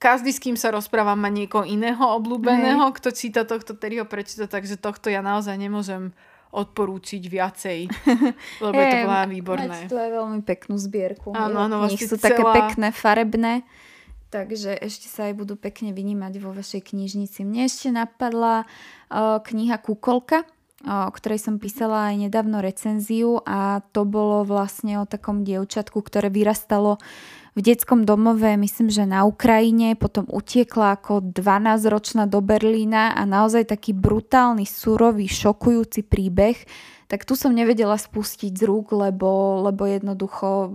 Každý, s kým sa rozprávam, má niekoho iného obľúbeného, Hej. kto číta tohto, ktorý ho prečíta, takže tohto ja naozaj nemôžem odporúčiť viacej, lebo hey, to veľmi výborné. To je veľmi peknú zbierku. Áno, áno, vlastne sú celá... také pekné, farebné, takže ešte sa aj budú pekne vynímať vo vašej knižnici. Mne ešte napadla uh, kniha Kukolka, o ktorej som písala aj nedávno recenziu a to bolo vlastne o takom dievčatku, ktoré vyrastalo v detskom domove, myslím, že na Ukrajine, potom utiekla ako 12-ročná do Berlína a naozaj taký brutálny, surový, šokujúci príbeh, tak tu som nevedela spustiť z rúk, lebo, lebo jednoducho e,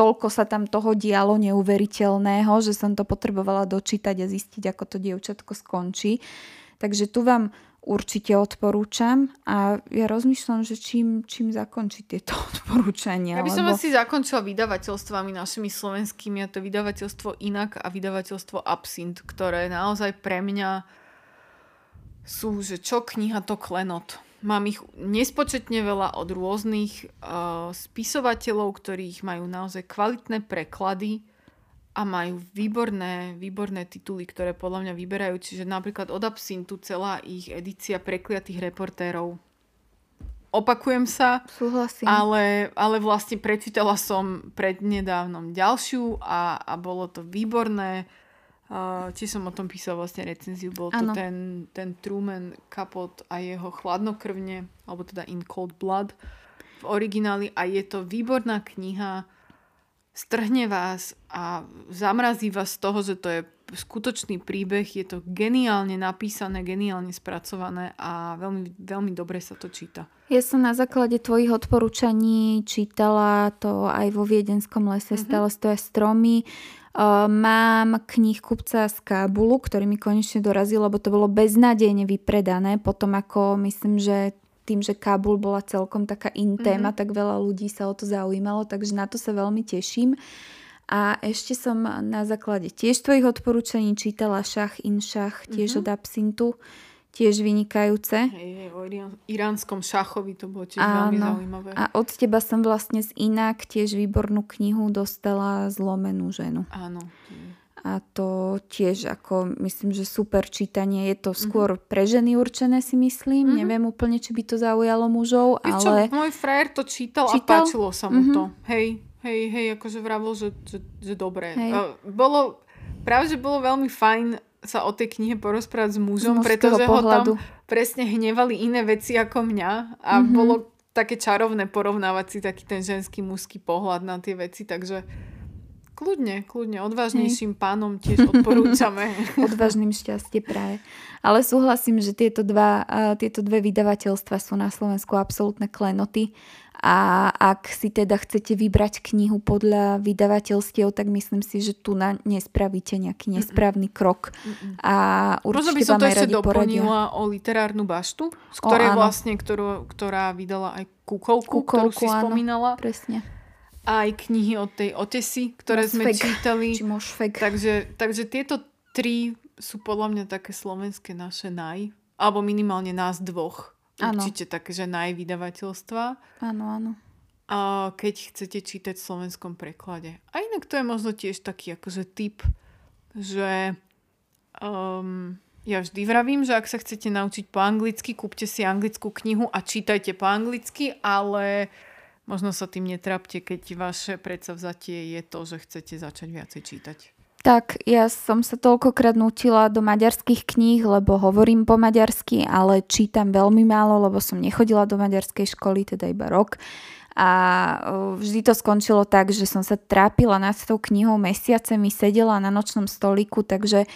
toľko sa tam toho dialo neuveriteľného, že som to potrebovala dočítať a zistiť, ako to dievčatko skončí. Takže tu vám určite odporúčam a ja rozmýšľam, že čím, čím zakončiť tieto odporúčania. Ja by som lebo... asi zakončila vydavateľstvami našimi slovenskými a to vydavateľstvo Inak a vydavateľstvo Absint, ktoré naozaj pre mňa sú, že čo kniha to klenot. Mám ich nespočetne veľa od rôznych uh, spisovateľov, ktorých majú naozaj kvalitné preklady a majú výborné, výborné tituly, ktoré podľa mňa vyberajú. Čiže napríklad od Absintu celá ich edícia prekliatých reportérov. Opakujem sa, Súhlasím. Ale, ale vlastne prečítala som prednedávnom ďalšiu a, a bolo to výborné. Či som o tom písal vlastne recenziu, bol to ten, ten Truman Capote a jeho chladnokrvne, alebo teda In Cold Blood v origináli a je to výborná kniha, strhne vás a zamrazí vás z toho, že to je skutočný príbeh, je to geniálne napísané, geniálne spracované a veľmi, veľmi dobre sa to číta. Ja som na základe tvojich odporúčaní čítala to aj vo Viedenskom lese mm-hmm. stále stoja stromy. Uh, mám knih kupca z Kábulu, ktorý mi konečne dorazil, lebo to bolo beznádejne vypredané. Potom ako myslím, že tým, že Kabul bola celkom taká in téma, mm-hmm. tak veľa ľudí sa o to zaujímalo, takže na to sa veľmi teším. A ešte som na základe tiež tvojich odporúčaní čítala Šach in Šach, tiež mm-hmm. od Absintu, tiež vynikajúce. Hej, hej, o iránskom šachovi to bolo tiež Áno. veľmi zaujímavé. A od teba som vlastne z Inak tiež výbornú knihu dostala Zlomenú ženu. Áno. A to tiež ako myslím, že super čítanie. Je to mhm. skôr mm-hmm. pre ženy určené si myslím. Mm-hmm. Neviem úplne, či by to zaujalo mužov, Víš ale... Čo, môj frajer to čítal, čítal? a páčilo sa mu mm-hmm. to. Hej, hej, hej, akože vravil, že, že, že dobré. Hej. Uh, bolo, práve, že bolo veľmi fajn sa o tej knihe porozprávať s mužom, pretože pohľadu. ho tam presne hnevali iné veci ako mňa a mm-hmm. bolo také čarovné porovnávať si taký ten ženský mužský pohľad na tie veci, takže Kľudne, kľudne. Odvážnejším Hej. pánom tiež odporúčame. Odvážnym šťastie práve. Ale súhlasím, že tieto, dva, tieto dve vydavateľstva sú na Slovensku absolútne klenoty. A ak si teda chcete vybrať knihu podľa vydavateľstiev, tak myslím si, že tu na nespravíte nejaký nesprávny krok. A určite Možno by som to ešte doplnila poradia. o literárnu baštu, z ktorej o, vlastne, ktorú, ktorá vydala aj Kukolku, Kukolku ktorú si áno, spomínala. Presne aj knihy od tej Otesy, ktoré sme čítali. Či takže, takže tieto tri sú podľa mňa také slovenské naše naj, alebo minimálne nás dvoch. Ano. Určite také, že najvydavateľstva. Áno, áno. A keď chcete čítať v slovenskom preklade. A inak to je možno tiež taký akože typ že um, ja vždy vravím, že ak sa chcete naučiť po anglicky, kúpte si anglickú knihu a čítajte po anglicky, ale možno sa tým netrapte, keď vaše predsavzatie je to, že chcete začať viacej čítať. Tak, ja som sa toľkokrát nutila do maďarských kníh, lebo hovorím po maďarsky, ale čítam veľmi málo, lebo som nechodila do maďarskej školy, teda iba rok. A vždy to skončilo tak, že som sa trápila nad tou knihou mesiace, mi sedela na nočnom stoliku, takže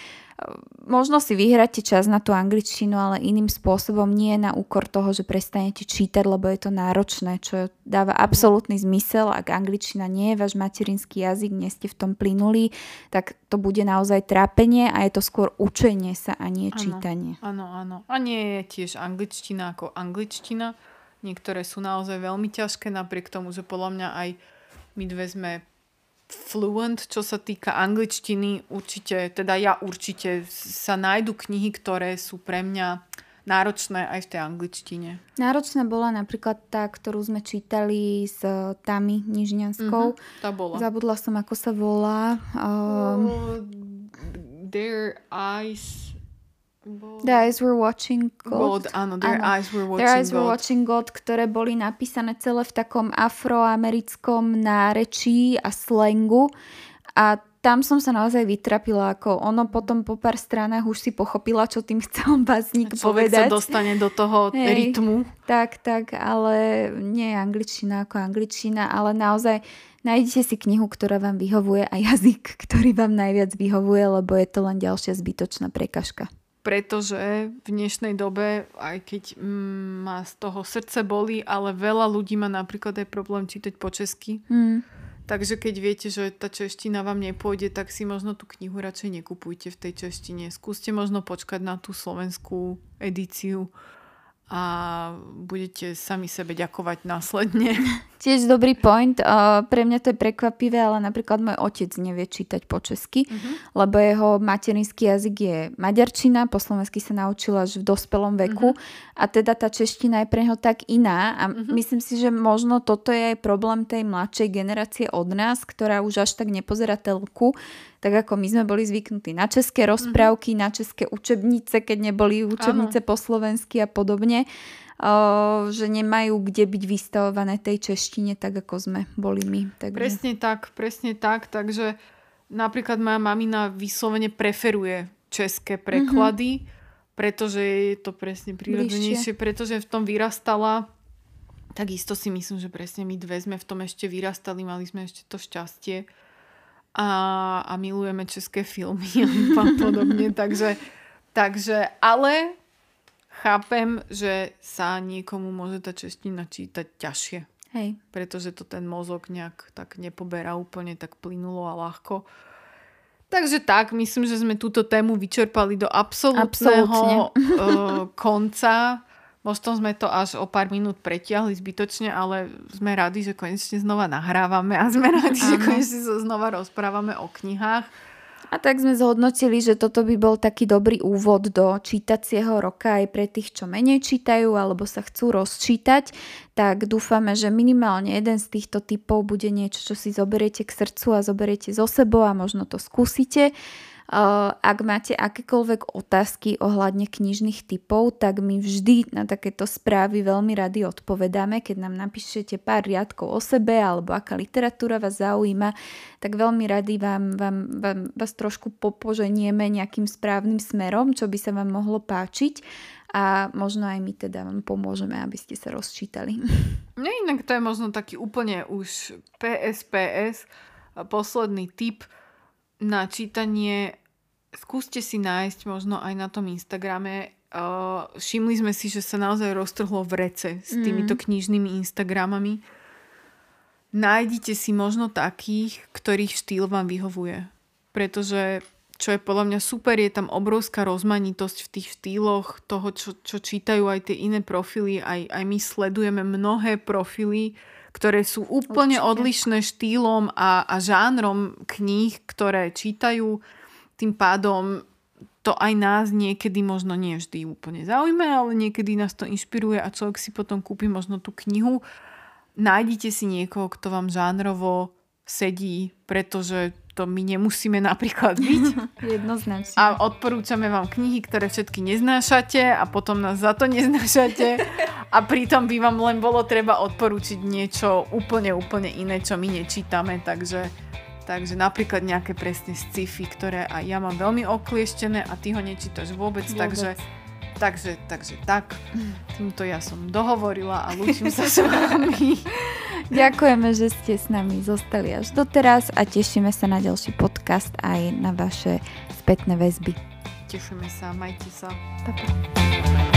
možno si vyhráte čas na tú angličtinu, ale iným spôsobom nie na úkor toho, že prestanete čítať, lebo je to náročné, čo dáva absolútny zmysel. Ak angličtina nie je váš materinský jazyk, nie ste v tom plynulí, tak to bude naozaj trápenie a je to skôr učenie sa a nie čítanie. Áno, áno. A nie je tiež angličtina ako angličtina. Niektoré sú naozaj veľmi ťažké, napriek tomu, že podľa mňa aj my dve sme fluent, čo sa týka angličtiny, určite, teda ja určite sa nájdu knihy, ktoré sú pre mňa náročné aj v tej angličtine. Náročná bola napríklad tá, ktorú sme čítali s Tami Nižňanskou. Uh-huh, tá bola. Zabudla som, ako sa volá. Um, oh, their eyes The Eyes Were Watching God. God áno, Their áno. Eyes Were Watching Their Eyes God. Were Watching God, ktoré boli napísané celé v takom afroamerickom nárečí a slangu. A tam som sa naozaj vytrapila, ako ono potom po pár stranách už si pochopila, čo tým chcel básnik povedať. sa dostane do toho Hej, rytmu. Tak, tak, ale nie je angličtina ako angličtina, ale naozaj nájdete si knihu, ktorá vám vyhovuje a jazyk, ktorý vám najviac vyhovuje, lebo je to len ďalšia zbytočná prekažka pretože v dnešnej dobe, aj keď mm, ma z toho srdce boli, ale veľa ľudí má napríklad aj problém čítať po česky. Mm. Takže keď viete, že tá čeština vám nepôjde, tak si možno tú knihu radšej nekupujte v tej češtine. Skúste možno počkať na tú slovenskú edíciu a budete sami sebe ďakovať následne. Tiež dobrý point. Uh, pre mňa to je prekvapivé, ale napríklad môj otec nevie čítať po česky, uh-huh. lebo jeho materinský jazyk je maďarčina, po slovensky sa naučil až v dospelom veku uh-huh. a teda tá čeština je pre neho tak iná a uh-huh. myslím si, že možno toto je aj problém tej mladšej generácie od nás, ktorá už až tak nepozerá telku, tak ako my sme boli zvyknutí na české rozprávky, mm-hmm. na české učebnice, keď neboli učebnice ano. po slovensky a podobne, že nemajú kde byť vystavované tej češtine, tak ako sme boli my. Takže... Presne tak, presne tak, takže napríklad moja mamina vyslovene preferuje české preklady, mm-hmm. pretože je to presne prírodzenejšie, pretože v tom vyrastala Takisto si myslím, že presne my dve sme v tom ešte vyrastali, mali sme ešte to šťastie, a, a milujeme české filmy a podobne. takže, takže, ale chápem, že sa niekomu môže tá čeština čítať ťažšie. Hej. Pretože to ten mozog nejak tak nepoberá úplne tak plynulo a ľahko. Takže tak, myslím, že sme túto tému vyčerpali do absolútneho uh, konca. Možno sme to až o pár minút pretiahli zbytočne, ale sme radi, že konečne znova nahrávame a sme radi, Áno. že konečne sa znova rozprávame o knihách. A tak sme zhodnotili, že toto by bol taký dobrý úvod do čítacieho roka aj pre tých, čo menej čítajú alebo sa chcú rozčítať. Tak dúfame, že minimálne jeden z týchto typov bude niečo, čo si zoberiete k srdcu a zoberiete zo sebou a možno to skúsite. Ak máte akékoľvek otázky ohľadne knižných typov, tak my vždy na takéto správy veľmi rady odpovedáme. Keď nám napíšete pár riadkov o sebe alebo aká literatúra vás zaujíma, tak veľmi rady vám, vám, vám vás trošku popoženieme nejakým správnym smerom, čo by sa vám mohlo páčiť a možno aj my teda vám pomôžeme, aby ste sa rozčítali. Nie, inak to je možno taký úplne už PSPS, posledný tip na čítanie skúste si nájsť možno aj na tom Instagrame. Uh, všimli sme si, že sa naozaj roztrhlo v rece s mm. týmito knižnými Instagramami. Nájdite si možno takých, ktorých štýl vám vyhovuje. Pretože čo je podľa mňa super, je tam obrovská rozmanitosť v tých štýloch toho, čo, čo čítajú aj tie iné profily. Aj, aj my sledujeme mnohé profily, ktoré sú úplne Určite. odlišné štýlom a, a žánrom kníh, ktoré čítajú tým pádom to aj nás niekedy možno nie vždy úplne zaujíma, ale niekedy nás to inšpiruje a človek si potom kúpi možno tú knihu. Nájdite si niekoho, kto vám žánrovo sedí, pretože to my nemusíme napríklad byť. Jednoznačne. A odporúčame vám knihy, ktoré všetky neznášate a potom nás za to neznášate. A pritom by vám len bolo treba odporúčiť niečo úplne, úplne iné, čo my nečítame. Takže, takže napríklad nejaké presne sci-fi, ktoré aj ja mám veľmi oklieštené a ty ho nečítaš vôbec. vôbec. Takže, takže, takže tak. Týmto ja som dohovorila a lúčim sa s vami. Ďakujeme, že ste s nami zostali až doteraz a tešíme sa na ďalší podcast aj na vaše spätné väzby. Tešíme sa, majte sa. Pa, pa.